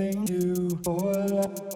nothing to for